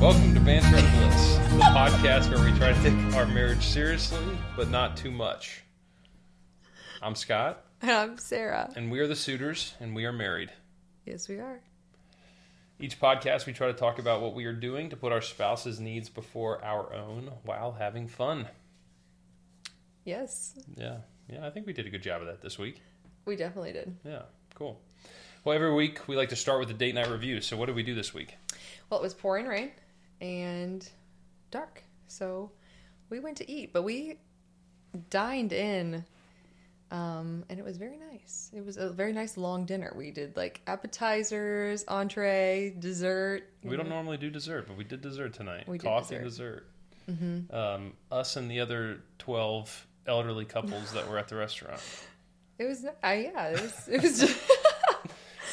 Welcome to Banter and Bliss, the podcast where we try to take our marriage seriously, but not too much. I'm Scott, And I'm Sarah. and we are the suitors, and we are married. Yes, we are. Each podcast, we try to talk about what we are doing to put our spouse's needs before our own while having fun. Yes, Yeah, yeah, I think we did a good job of that this week. we definitely did. Yeah, cool. Well, every week we like to start with the date night review. So, what did we do this week? Well, it was pouring rain and dark. So we went to eat, but we dined in um, and it was very nice. It was a very nice long dinner. We did like appetizers, entree, dessert. We don't normally do dessert, but we did dessert tonight. We did Coffee and dessert. Um, us and the other twelve elderly couples that were at the restaurant. It was, uh, yeah, it was, it was just.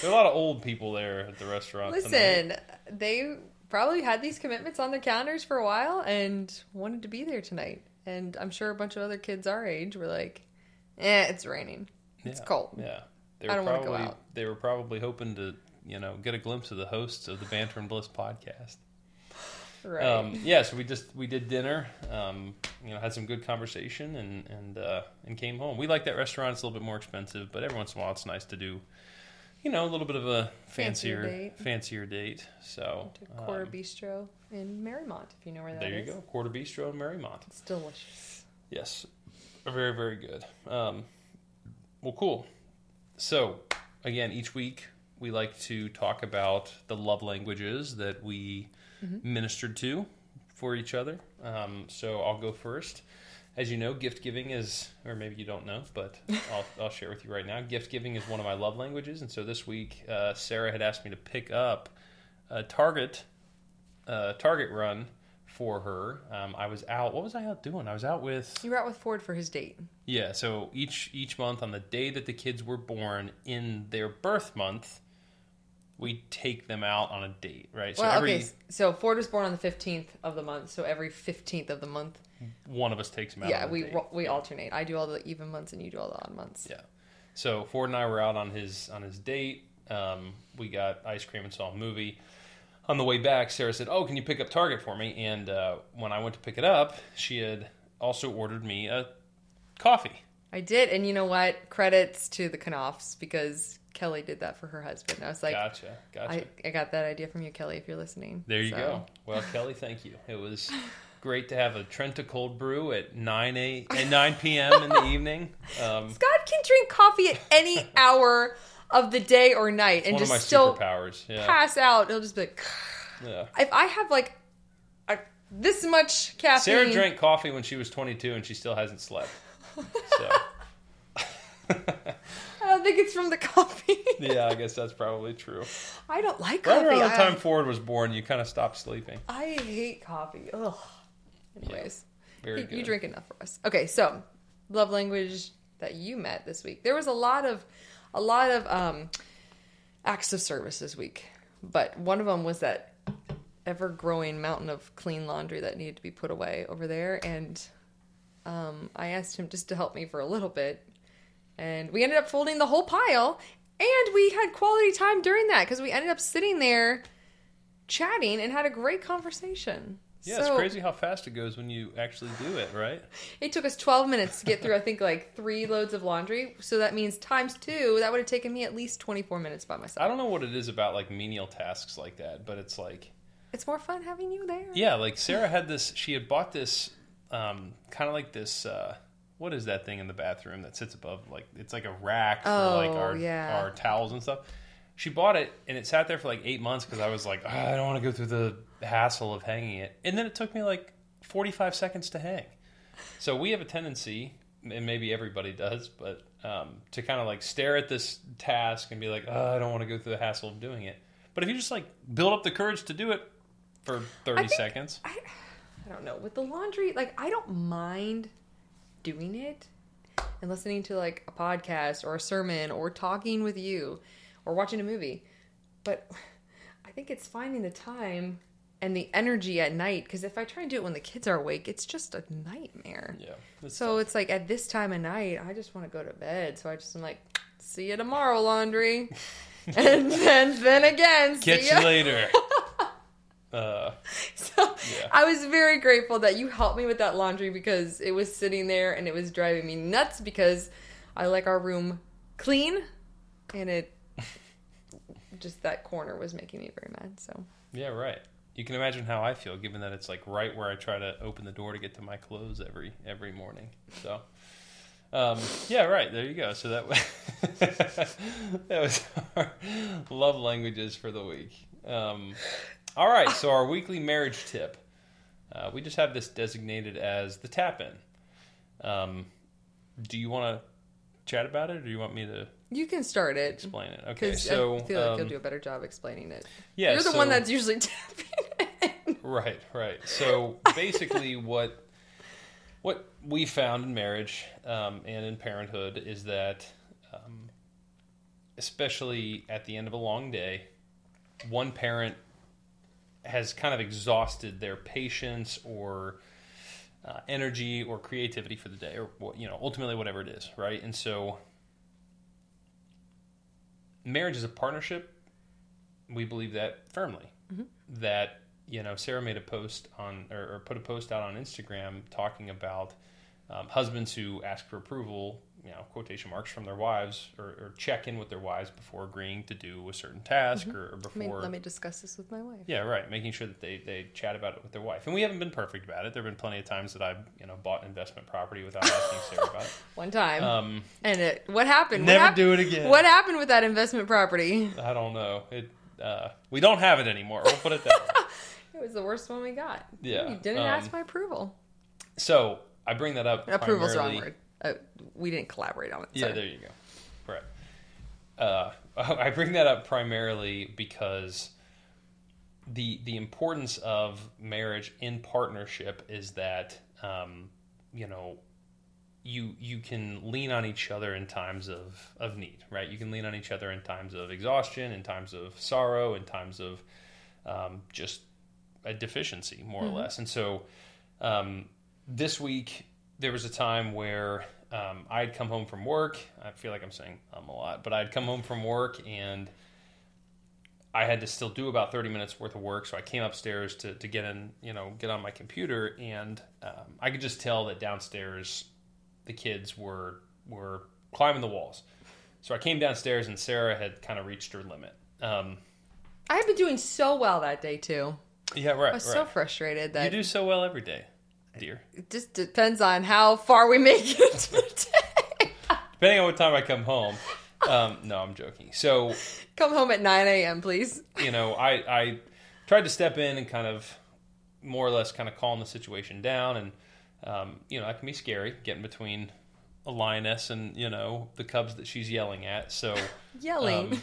There are a lot of old people there at the restaurant. tonight. Listen, they probably had these commitments on their calendars for a while and wanted to be there tonight. And I'm sure a bunch of other kids our age were like, "Eh, it's raining. It's Yeah, cold." Yeah, they I were don't wanna go probably out. they were probably hoping to you know get a glimpse of the hosts of the Banter and Bliss podcast. Right. Um, yeah, so we just we did dinner, um, you know, had some good conversation, and and uh, and came home. We like that restaurant; it's a little bit more expensive, but every once in a while, it's nice to do, you know, a little bit of a Fancier fancier date. fancier date. So to Quarter um, Bistro in Mariemont, if you know where that is. there you go, Quarter Bistro in Mariemont. It's delicious. Yes, very very good. Um, well, cool. So again, each week we like to talk about the love languages that we ministered to for each other. Um, so I'll go first. As you know, gift giving is, or maybe you don't know, but I'll, I'll share with you right now. Gift giving is one of my love languages, and so this week uh, Sarah had asked me to pick up a Target uh, Target run for her. Um, I was out. What was I out doing? I was out with You were out with Ford for his date. yeah, so each each month on the day that the kids were born in their birth month, we take them out on a date, right? So well, every okay. So Ford was born on the 15th of the month. So every 15th of the month, one of us takes them out. yeah, we ro- we alternate. I do all the even months and you do all the odd months. Yeah. So Ford and I were out on his on his date. Um, we got ice cream and saw a movie. On the way back, Sarah said, "Oh, can you pick up Target for me?" And uh, when I went to pick it up, she had also ordered me a coffee. I did, and you know what? Credits to the Knopfs because Kelly did that for her husband. I was like, gotcha, gotcha. I, I got that idea from you, Kelly. If you're listening, There you So, go. Well, Kelly, thank you. It was great to have a Trenta cold brew at nine a at nine p.m. in the evening. Um, Scott can drink coffee at any hour of the day or night and just still. Yeah, pass out. He'll just be like, yeah. if I have like a, this much caffeine, Sarah drank coffee when she was twenty-two, and she still hasn't slept. So, I don't think it's from the coffee. yeah, I guess that's probably true. I don't like Right coffee. around the I, time Ford was born, you kind of stopped sleeping. I hate coffee. Ugh. Anyways, Very you, good. you drink enough for us. Okay, so love language that you met this week. There was a lot of, a lot of um, acts of service this week, but one of them was that ever growing mountain of clean laundry that needed to be put away over there, and um, I asked him just to help me for a little bit, and we ended up folding the whole pile, and we had quality time during that because we ended up sitting there chatting and had a great conversation. Yeah, it's crazy how fast it goes when you actually do it, right? it took us 12 minutes to get through, I think, like three loads of laundry. So that means times two, that would have taken me at least 24 minutes by myself. I don't know what it is about like menial tasks like that, but it's like It's more fun having you there. Yeah, like Sarah had this. She had bought this, um, kind of like this. Uh, what is that thing in the bathroom that sits above? Like it's like a rack for like Oh, our yeah. our towels and stuff. She bought it and it sat there for like eight months because I was like, "Ah, I don't want to go through the hassle of hanging it. And then it took me like forty five seconds to hang. So we have a tendency, and maybe everybody does, but um, to kind of like stare at this task and be like, oh, I don't want to go through the hassle of doing it. But if you just like build up the courage to do it for thirty think- seconds, I, I don't know. With the laundry, like, I don't mind doing it and listening to like a podcast or a sermon or talking with you or watching a movie. But I think it's finding the time and the energy at night because if I try and do it when the kids are awake, it's just a nightmare. yeah. So it's like at this time of night, I just want to go to bed. So I just am like, see you tomorrow, laundry. and then then again, see Catch you later. Uh, So Yeah. I was very grateful that you helped me with that laundry because it was sitting there and it was driving me nuts because I like our room clean and it just that corner was making me very mad. So yeah, right. You can imagine how I feel, given that it's like right where I try to open the door to get to my clothes every every morning. So, um, yeah, right. There you go. So that was that was our love languages for the week. Um, all right. So our weekly marriage tip. Uh, we just have this designated as the tap in. Um, do you want to chat about it, or do you want me to you can start it explain it? Okay. So I feel like um, you'll do a better job explaining it. yeah, You're the so- one that's usually tapping in. Right, right. So basically, what what we found in marriage um, and in parenthood is that, um, especially at the end of a long day, one parent has kind of exhausted their patience or uh, energy or creativity for the day, or what you know, ultimately whatever it is, right? And so, marriage is a partnership. We believe that firmly. That you know, Sarah made a post on or, or put a post out on Instagram talking about um, husbands who ask for approval, you know, quotation marks from their wives, or, or check in with their wives before agreeing to do a certain task, or, or me, before let me discuss this with my wife. yeah, right. Making sure that they, they chat about it with their wife. And we haven't been perfect about it. There have been plenty of times that I've, you know, bought investment property without asking Sarah about it. One time. Um, and it, what happened? never what hap- do it again. What happened with that investment property? I don't know. It uh, we don't have it anymore. We'll put it that way. It was the worst one we got. Yeah, You didn't um, ask my approval. So I bring that up. Approval's the wrong word. Uh, we didn't collaborate on it. Yeah, there you go. Right. Uh, I bring that up primarily because the the importance of marriage in partnership is that um, you know you you can lean on each other in times of, of need, right? You can lean on each other in times of exhaustion, in times of sorrow, in times of um, just a deficiency, more or less. And so um, this week there was a time where um, I'd come home from work. I feel like I'm saying um a lot, but I'd come home from work and I had to still do about 30 minutes worth of work. So I came upstairs to, to get in, you know, get on my computer, and um, I could just tell that downstairs the kids were were climbing the walls. So I came downstairs and Sarah had kind of reached her limit. Um, I had been doing so well that day too. Yeah, right. I was so frustrated that you do so well every day, dear. it just depends on how far we make it today. Depending on what time I come home. Um, no, I'm joking. So Come home at 9 a.m., please. you know, I, I tried to step in and kind of more or less kind of calm the situation down. And, um, you know, that can be scary getting between a lioness and, you know, the cubs that she's yelling at. So, Yelling. um,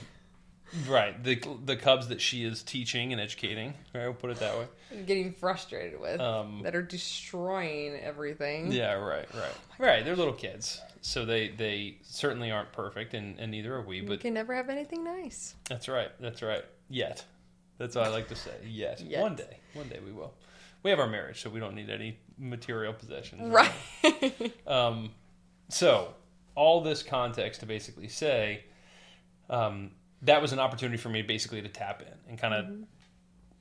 right. The, the cubs that she is teaching and educating, right? We'll put it that way. getting frustrated with Um, that are destroying everything. Yeah, right, right. Right. They're little kids. So they, they certainly aren't perfect and, and neither are we, We but can never have anything nice. That's right. That's right. Yet. That's all I like to say. Yet. Yet. One day. One day we will. We have our marriage, so we don't need any material possessions. Right. Um, so, all this context to basically say um, that was an opportunity for me basically to tap in and kind of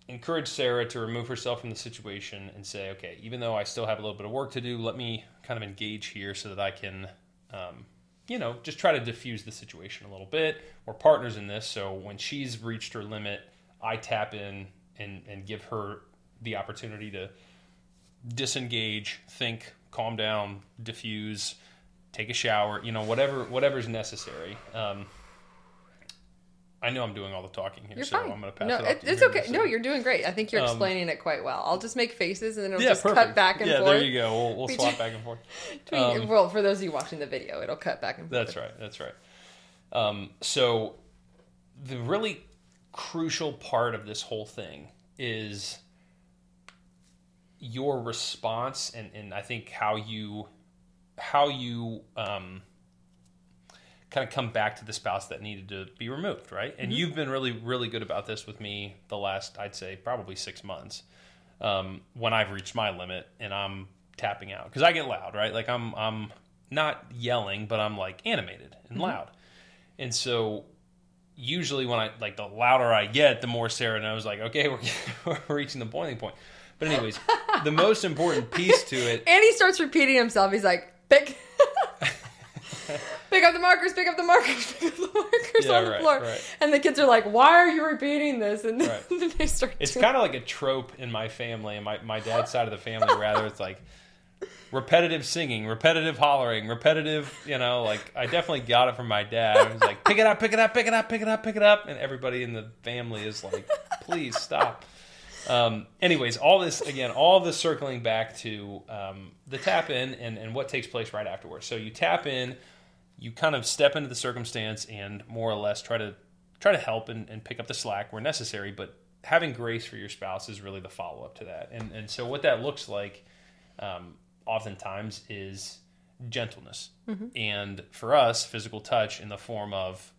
encourage Sarah to remove herself from the situation and say, okay, even though I still have a little bit of work to do, let me kind of engage here so that I can, um, you know, just try to diffuse the situation a little bit. We're partners in this, so when she's reached her limit, I tap in and, and give her the opportunity to disengage, think, calm down, diffuse, take a shower, you know, whatever whatever's necessary. Um, I know I'm doing all the talking here, You're so fine. I'm going to pass no, it off. it, to you it's okay. No, you're doing great. I think you're Um, explaining it quite well. I'll just make faces and then it'll yeah, just perfect. cut back and yeah, forth. there you go. We'll, we'll swap back and forth. Um, well, for those of you watching the video, it'll cut back and forth. That's right. That's right. Um, so the really crucial part of this whole thing is your response and, and I think how you how you um, kind of come back to the spouse that needed to be removed, right? And you've been really really good about this with me the last I'd say probably six months um, when I've reached my limit and I'm tapping out because I get loud, right? Like I'm I'm not yelling, but I'm like animated and loud, and so usually when I like the louder I get, the more Sarah knows. Like, okay, we're, we're reaching the boiling point. But anyways, the most important piece to it. And he starts repeating himself. He's like, pick. pick up the markers, pick up the markers, pick up the markers Yeah, on the right, floor. right. And the kids are like, why are you repeating this? And Right. then they start It's kind of like a trope in my family and my, my dad's side of the family. Rather, it's like repetitive singing, repetitive hollering, repetitive. You know, like I definitely got it from my dad. He was like, pick it up, pick it up, pick it up, pick it up, pick it up, and everybody in the family is like, please stop. Um, anyways, all this again, all this circling back to um, the tap in and, and what takes place right afterwards. So you tap in, you kind of step into the circumstance and more or less try to try to help and, and pick up the slack where necessary. But having grace for your spouse is really the follow up to that. And and so what that looks like, um, oftentimes is gentleness, and for us, physical touch in the form of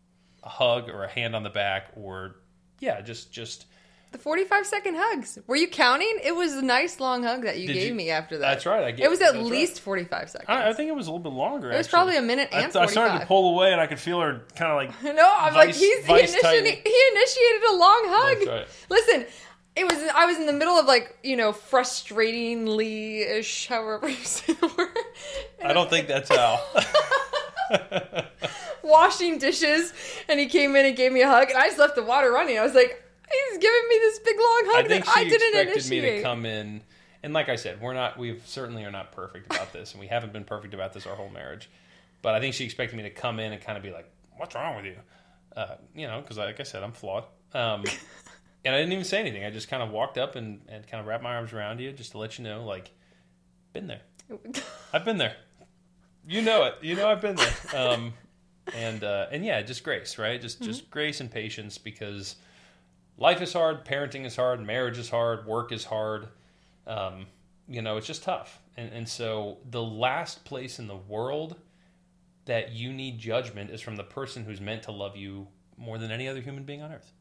a hug or a hand on the back or yeah, just just the 45 second hugs. Were you counting? It was a nice long hug that you Did gave you- me after that. That's right. I gave, It was at least right. 45 seconds. I, I think it was a little bit longer. it was actually. probably a minute I, and I started to pull away, and I could feel her kind of like. No, I'm like he's he, vice initiated, he initiated a long hug. That's right. Listen, it was I was in the middle of like you know frustratingly ish, however you say the word. I don't think that's how. washing dishes, and he came in and gave me a hug, and I just left the water running. I was like, he's giving me this big long hug I think that she I didn't expected me to come in, and like I said, we're not. We certainly are not perfect about this, and we haven't been perfect about this our whole marriage. But I think she expected me to come in and kind of be like, "What's wrong with you?" Uh, you know, because like I said, I'm flawed. Um, and I didn't even say anything. I just kind of walked up and, and kind of wrapped my arms around you just to let you know, like, been there. I've been there. You know it. You know I've been there. Um, and uh, and yeah, just grace, right? Just just grace and patience because life is hard, parenting is hard, marriage is hard, work is hard. Um, you know, it's just tough. And and so the last place in the world that you need judgment is from the person who's meant to love you more than any other human being on earth.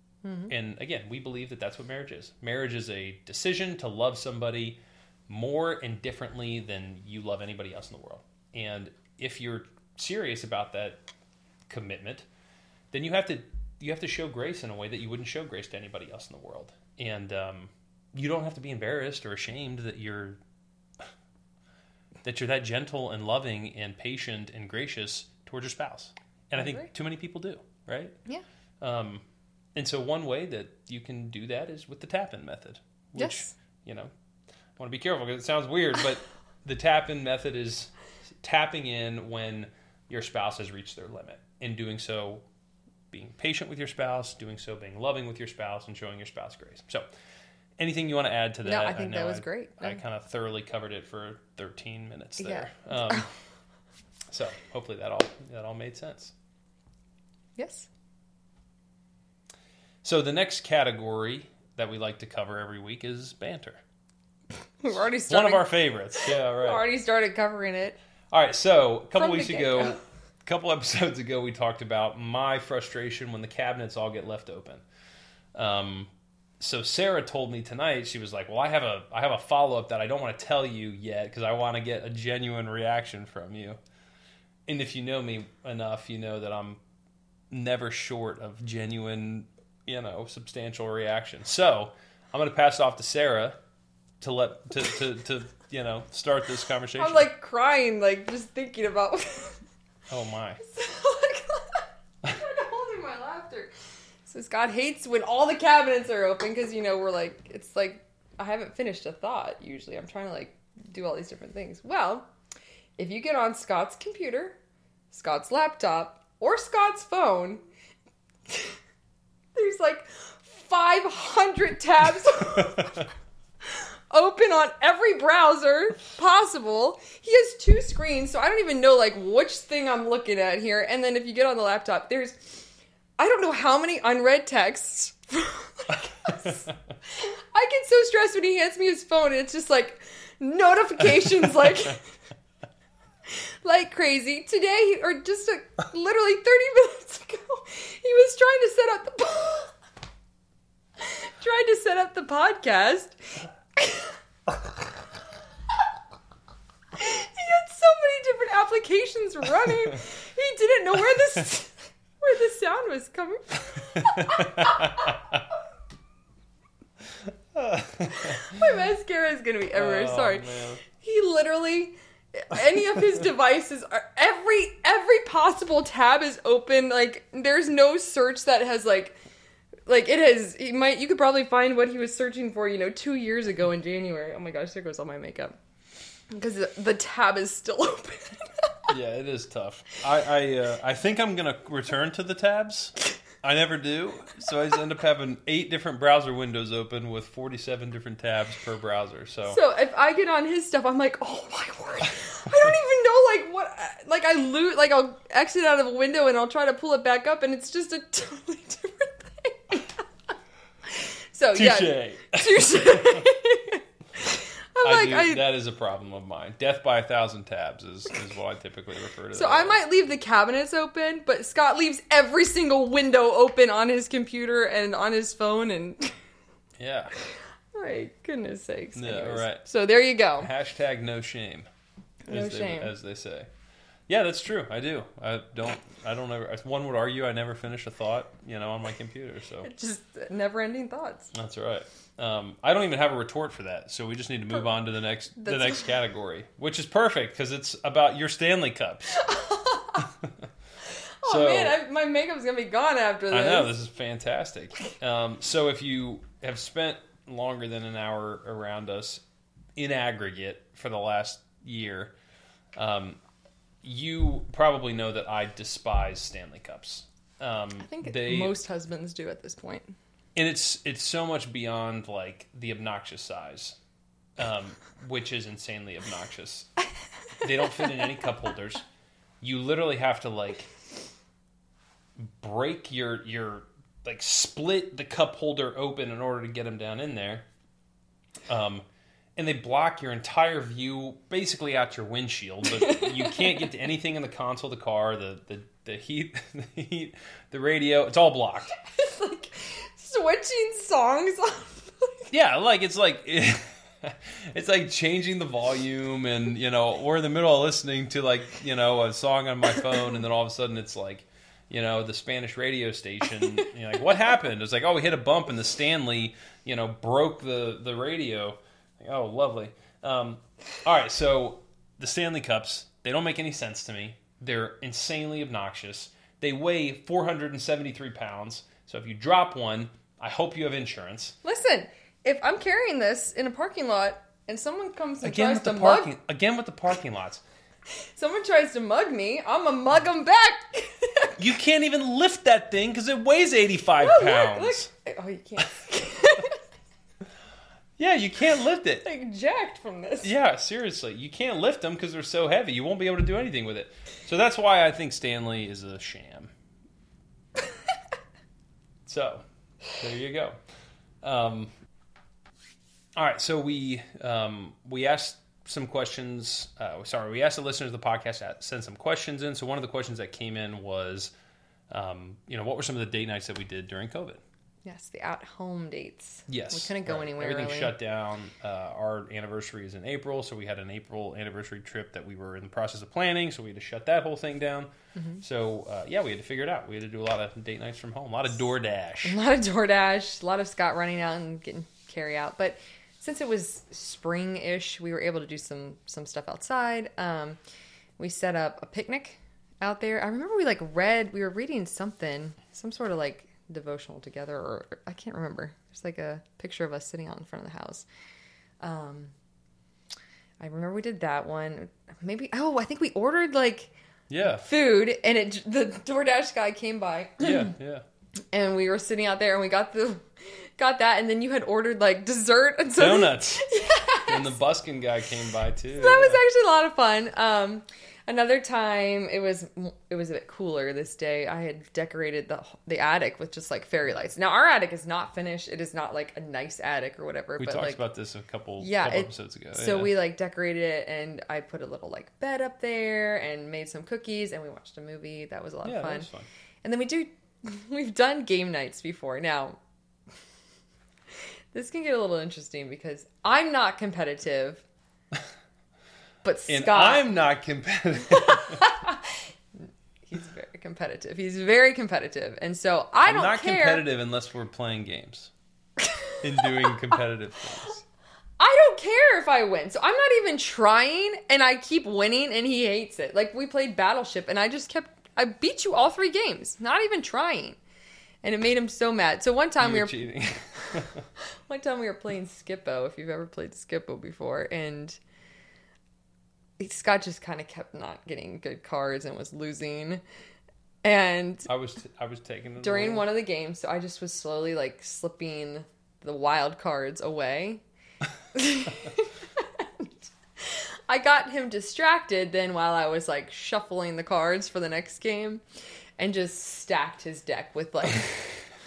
And again, we believe that that's what marriage is. Marriage is a decision to love somebody more and differently than you love anybody else in the world. And if you're serious about that commitment, then you have to you have to show grace in a way that you wouldn't show grace to anybody else in the world. And um, you don't have to be embarrassed or ashamed that you're that you're that gentle and loving and patient and gracious towards your spouse. And I, I think too many people do, right? Yeah. Um, and so one way that you can do that is with the tap-in method, which Yes. you know, I want to be careful because it sounds weird, but the tap-in method is tapping in when your spouse has reached their limit. In doing so, being patient with your spouse, doing so, being loving with your spouse, and showing your spouse grace. So, anything you want to add to that? No, I think know that was I- great. I No. kind of thoroughly covered it for 13 minutes Yeah. there. Um, so hopefully that all that all made sense. Yes. So the next category that we like to cover every week is banter. We've already started. One of our favorites. Yeah, right. already started covering it. All right, so a couple From weeks ago. A couple episodes ago, we talked about my frustration when the cabinets all get left open. Um, so Sarah told me tonight she was like, "Well, I have a I have a follow up that I don't want to tell you yet because I want to get a genuine reaction from you." And if you know me enough, you know that I'm never short of genuine, you know, substantial reaction. So I'm going to pass it off to Sarah to let to to, to you know start this conversation. I'm like crying, like just thinking about. oh my. I'm holding my laughter. So Scott hates when all the cabinets are open because you know we're like it's like I haven't finished a thought. Usually I'm trying to like do all these different things. Well, if you get on Scott's computer, Scott's laptop, or Scott's phone, there's like 500 tabs open on every browser possible. He has two screens, so I don't even know like which thing I'm looking at here. And then if you get on the laptop, there's I don't know how many unread texts. I get so stressed when he hands me his phone and it's just like notifications like like crazy. Today or just a, literally 30 minutes ago, he was trying to set up the tried to set up the podcast. He had so many different applications running. He didn't know where this where the sound was coming from. My mascara is gonna be everywhere. Oh, Sorry. man. He literally any of his devices are every every possible tab is open. Like there's no search that has like like it has he might you could probably find what he was searching for, you know, two years ago in January. Oh my gosh, there goes all my makeup. Because the, tab is still open. yeah, it is tough. I I, uh, I think I'm gonna return to the tabs. I never do, so I just end up having eight different browser windows open with 47 different tabs per browser. So, So if I get on his stuff, I'm like, oh my word! I don't even know like what like I loot like I'll exit out of a window and I'll try to pull it back up and it's just a totally different. So yeah, touche. touche. I'm I like do, I. that is a problem of mine. Death by a thousand tabs is, is what I typically refer to. so I as. might leave the cabinets open, but Scott leaves every single window open on his computer and on his phone, and Yeah. my goodness sakes. Yeah, Anyways. right. So there you go. Hashtag no shame. No as they, shame. as they say. Yeah, that's true. I do. I don't. I don't ever. One would argue I never finish a thought, you know, on my computer. So Just never-ending thoughts. that's right. Um, I don't even have a retort for that. So we just need to move on to the next the next category, which is perfect because it's about your Stanley cups. Oh So- man, I, my makeup's gonna be gone after this. I know this is fantastic. Um, so if you have spent longer than an hour around us in aggregate for the last year, um, you probably know that I despise Stanley Cups. Um, I think they, most husbands do at this point. and it's it's so much beyond like the obnoxious size, um, which is insanely obnoxious. they don't fit in any cup holders. You literally have to like break your your like split the cup holder open in order to get them down in there. Um, and they block your entire view basically out your windshield, but you can't get to anything in the console of the car, the the, the heat, the heat, the radio. It's all blocked. It's like switching songs. Yeah, like it's like it's like changing the volume, and you know, we're in the middle of listening to like you know a song on my phone, and then all of a sudden it's like you know the Spanish radio station. You're like, what happened? It's like, oh, we hit a bump, and the Stanley you know broke the the radio. Oh, lovely. Um, all right, so the Stanley Cups they don't make any sense to me. They're insanely obnoxious. They weigh 473 pounds. So if you drop one, I hope you have insurance. Listen, if I'm carrying this in a parking lot and someone comes and Again tries with the to parking. mug, Again with the parking lots. someone tries to mug me, I'm gonna mug them back. You can't even lift that thing because it weighs eighty-five Oh, look, pounds. look. Oh, you can't. Yeah, you can't lift it. like jacked from this. Yeah, seriously, you can't lift them because they're so heavy. You won't be able to do anything with it. So that's why I think Stanley is a sham. so there you go. Um, all right, so we um, we asked some questions. Uh, sorry, we asked the listeners of the podcast to send some questions in. So one of the questions that came in was, um, you know, what were some of the date nights that we did during COVID? Yes, the at-home dates. Yes, we couldn't go right. anywhere. Everything really. shut down. Uh, our anniversary is in April, so we had an April anniversary trip that we were in the process of planning. So we had to shut that whole thing down. Mm-hmm. So uh, yeah, we had to figure it out. We had to do a lot of date nights from home, a lot of DoorDash. A lot of DoorDash, a lot of Scott running out and getting carry out. But since it was spring-ish, we were able to do some some stuff outside. Um, we set up a picnic out there. I remember we like read. We were reading something, some sort of like devotional together, or I can't remember. There's like a picture of us sitting out in front of the house. Um, I remember we did that one. Maybe oh, I think we ordered like Yeah, food, and it the DoorDash guy came by yeah, yeah. and we were sitting out there and we got the got that and then you had ordered like dessert and so Donuts. yes. And the busking guy came by too. that was actually a lot of fun um another time it was it was a bit cooler this day i had decorated the the attic with just like fairy lights now our attic is not finished it is not like a nice attic or whatever we but talked like about this a couple, Yeah, couple it- episodes ago. so yeah. we like decorated it and i put a little like bed up there and made some cookies and we watched a movie that was a lot yeah, of that fun was fun. And then we do, we've done game nights before. Now, this can get a little interesting because I'm not competitive, but And Scott, I'm not competitive. he's very competitive. He's very competitive, and so I I'm don't not care. competitive unless we're playing games and doing competitive things. I don't care if I win. So I'm not even trying and I keep winning and he hates it. Like we played Battleship and I just kept I beat you all three games, not even trying. And it made him so mad. So one time You we were cheating. one time we were playing Skip-Bo, if you've ever played Skip-Bo before, and Scott just kind of kept not getting good cards and was losing. And I was I was taking during away. one of the games, so I just was slowly like slipping the wild cards away. I got him distracted then while I was like shuffling the cards for the next game and just stacked his deck with like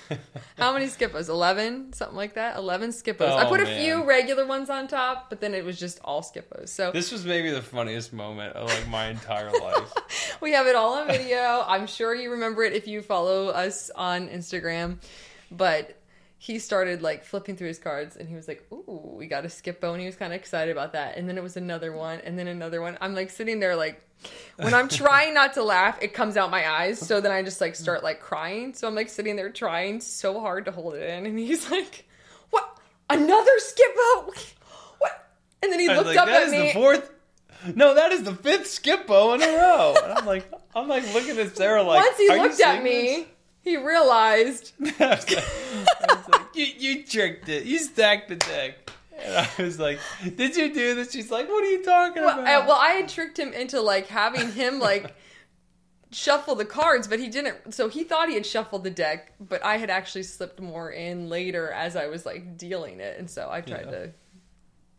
how many Skip-Bos? 11? Something like that? 11 Skip-Bos. I Oh, put a few regular ones on top, but then it was just all Skip-Bos. So This was maybe the funniest moment of like my entire life. we have it all on video. I'm sure you remember it if you follow us on Instagram. But he started like flipping through his cards and he was like, Ooh, we got a Skip-Bo and he was kind of excited about that. And then it was another one and then another one. I'm like sitting there like when I'm trying not to laugh, it comes out my eyes. So then I just like start like crying. So I'm like sitting there trying so hard to hold it in and he's like, What? Another Skip-Bo? What? And then he looked like, up that at is me. the fourth. No, that is the fifth Skip-Bo in a row. And I'm like, I'm like looking at Sarah like. Once he "Are you looked at me, he realized? I was like, I was like, you, you tricked it. You stacked the deck. And I was like, Did you do this? She's like, What are you talking Well, about? I, well, I had tricked him into like having him like shuffle the cards, but he didn't. So he thought he had shuffled the deck, but I had actually slipped more in later as I was like dealing it, and so I tried Yeah. to.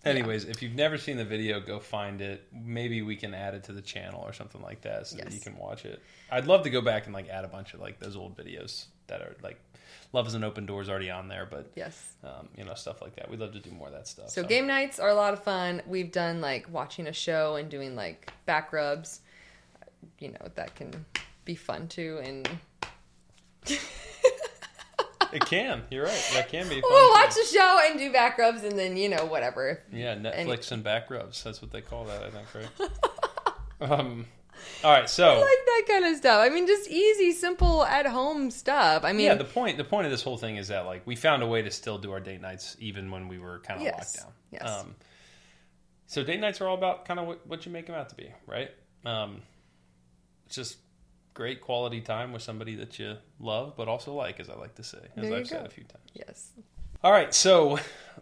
Anyways, if you've never seen the video, go find it. Maybe we can add it to the channel or something like that so that you can watch it. I'd love to go back and like add a bunch of like those old videos that are like Love is an Open Doors already on there, but Yes. um, you know stuff like that. We'd love to do more of that stuff. So game nights are a lot of fun. We've done like watching a show and doing like back rubs. You know that can be fun too, and it can. You're right. That can be. Fun we'll too. watch the show and do back rubs, and then you know whatever. Yeah, Netflix and back rubs. That's what they call that, I think, right? um, all right, so I like that kind of stuff. I mean, just easy, simple, at home stuff. I mean, yeah, the point the point of this whole thing is that like we found a way to still do our date nights even when we were kind of Yes, locked down. yes. Um, so date nights are all about kind of what, what you make them out to be, right? Um, it's just great quality time with somebody that you love, but also like, as I like to say, as I've said a few times. yes. All right, so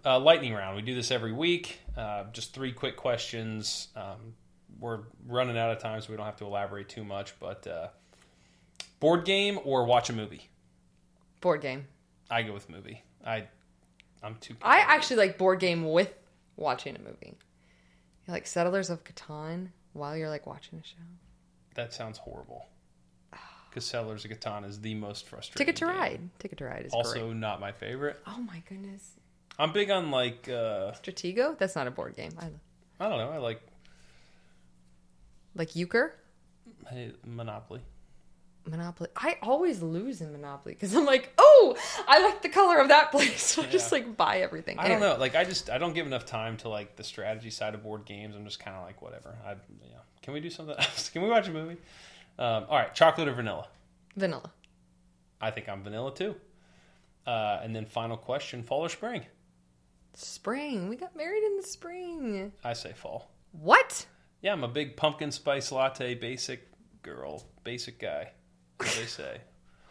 uh, lightning round. We do this every week. Uh, just three quick questions. Um, we're running out of time, so we don't have to elaborate too much. But uh, board game or watch a movie? Board game. I go with movie. I I'm too. I actually like board game with watching a movie. You like Settlers of Catan while you're like watching a show. that sounds horrible. Because Settlers of Catan is the most frustrating. Ticket to game. Ride. Ticket to Ride is Also, great. not my favorite. Oh my goodness. I'm big on like uh, Stratego? That's not a board game. I I don't know. I like like Euchre. hey, Monopoly. Monopoly. I always lose in Monopoly because I'm like, oh, I like the color of that place. So I just like buy everything. I don't know. Like I just I don't give enough time to like the strategy side of board games. I'm just kind of like whatever. I yeah. Can we do something else? Can we watch a movie? Um, all right, chocolate or vanilla? Vanilla. I think I'm vanilla too. Uh, and then final question: fall or spring? Spring. We got married in the spring. I say fall. What? Yeah, I'm a big pumpkin spice latte basic girl, basic guy. What they say.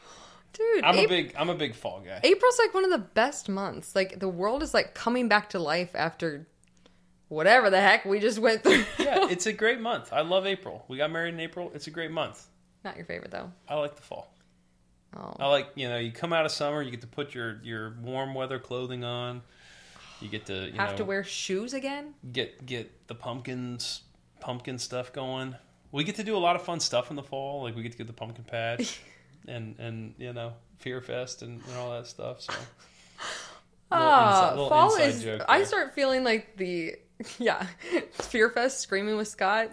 Dude, I'm a big I'm a big fall guy. April's like one of the best months. Like the world is like coming back to life after whatever the heck we just went through. yeah, it's a great month. I love April. We got married in April. It's a great month. Not your favorite though. I like the fall. Oh. I like you know you come out of summer, you get to put your your warm weather clothing on. You get to you Have know to wear shoes again? get get the pumpkins pumpkin stuff going. We get to do a lot of fun stuff in the fall. Like we get to get the pumpkin patch and and you know Fear Fest and, and all that stuff. So ah, little fall is. I start feeling like the yeah, Fear Fest screaming with Scott.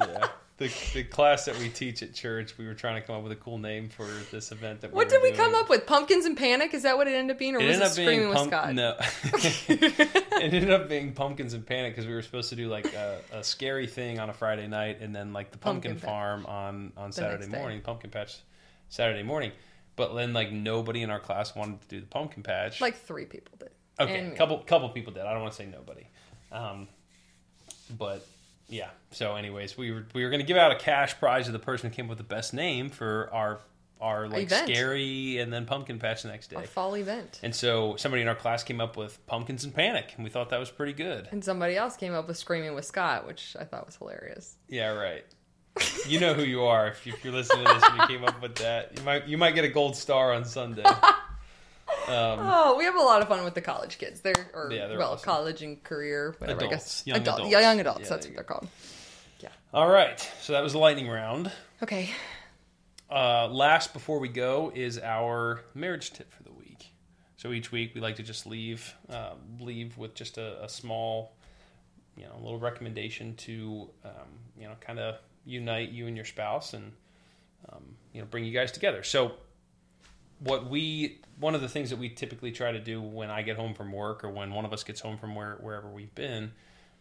yeah, the the class that we teach at church, we were trying to come up with a cool name for this event. That What did we doing. come up with? Pumpkins and Panic? Is that what it ended up being, or It was it Screaming with Scott? no. it ended up being pumpkins and panic because we were supposed to do like a, a scary thing on a Friday night, and then like the pumpkin, Pumpkin farm on on Saturday morning, pumpkin patch Saturday morning. But then like nobody in our class wanted to do the pumpkin patch. Like three people did. okay, couple couple people did. I don't want to say nobody, um, but yeah. So, anyways, we were we were going to give out a cash prize to the person who came up with the best name for our our like Event. scary and then pumpkin patch the next day. Our fall event. And so somebody in our class came up with pumpkins and panic, and we thought that was pretty good. And somebody else came up with Screaming with Scott, which I thought was hilarious. Yeah, right. You know who you are if, you, if you're listening to this and you came up with that. You might you might get a gold star on Sunday. Um, Oh, we have a lot of fun with the college kids. They're or Yeah, they're well, awesome. college and career, whatever. I guess young Adult- adults. yeah, young adults. Yeah, that's what they're called. Yeah. All right, so that was the lightning round. Okay. Uh, last before we go is our marriage tip for the week. So each week we like to just leave um, leave with just a, a small, you know, little recommendation to um, you know kind of unite you and your spouse and um, you know bring you guys together. So what we one of the things that we typically try to do when I get home from work or when one of us gets home from where, wherever we've been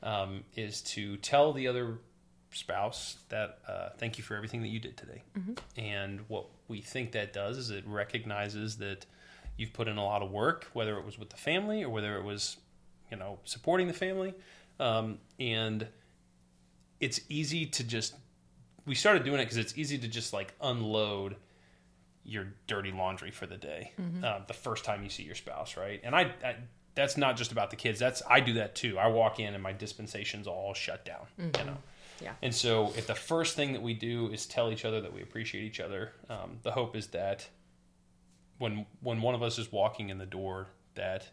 um, is to tell the other spouse that uh, thank you for everything that you did today. And what we think that does is it recognizes that you've put in a lot of work, whether it was with the family or whether it was, you know, supporting the family. Um, and it's easy to just, we started doing it because it's easy to just like unload your dirty laundry for the day uh, the first time you see your spouse, right? And I, I, that's not just about the kids. That's I do that too. I walk in and my dispensation's all shut down, you know. Yeah. And so, if the first thing that we do is tell each other that we appreciate each other, um, the hope is that when when one of us is walking in the door, that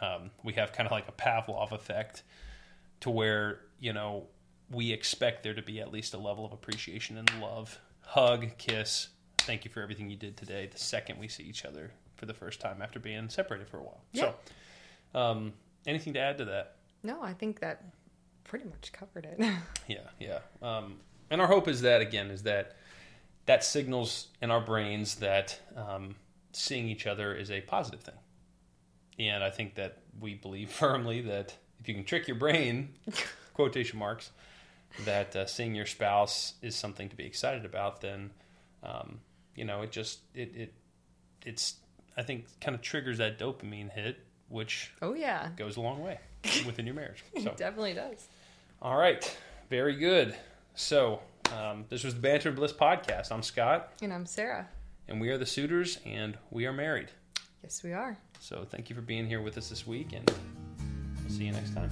um, we have kind of like a Pavlov effect, to where you know we expect there to be at least a level of appreciation and love, hug, kiss, thank you for everything you did today. The second we see each other for the first time after being separated for a while. Yeah. So, um, anything to add to that? No, I think that pretty much covered it. Yeah, yeah. Um, and our hope is that again is that that signals in our brains that um, seeing each other is a positive thing. And I think that we believe firmly that if you can trick your brain, quotation marks, that uh, seeing your spouse is something to be excited about, then um, you know it just it it it's I think kind of triggers that dopamine hit, which oh yeah, goes a long way within your marriage. So. it definitely does. All right. Very good. So, um, this was the Banter and Bliss podcast. I'm Scott, And I'm Sarah. and we are the Suitors, and we are married. Yes, we are. So, thank you for being here with us this week, and we'll see you next time.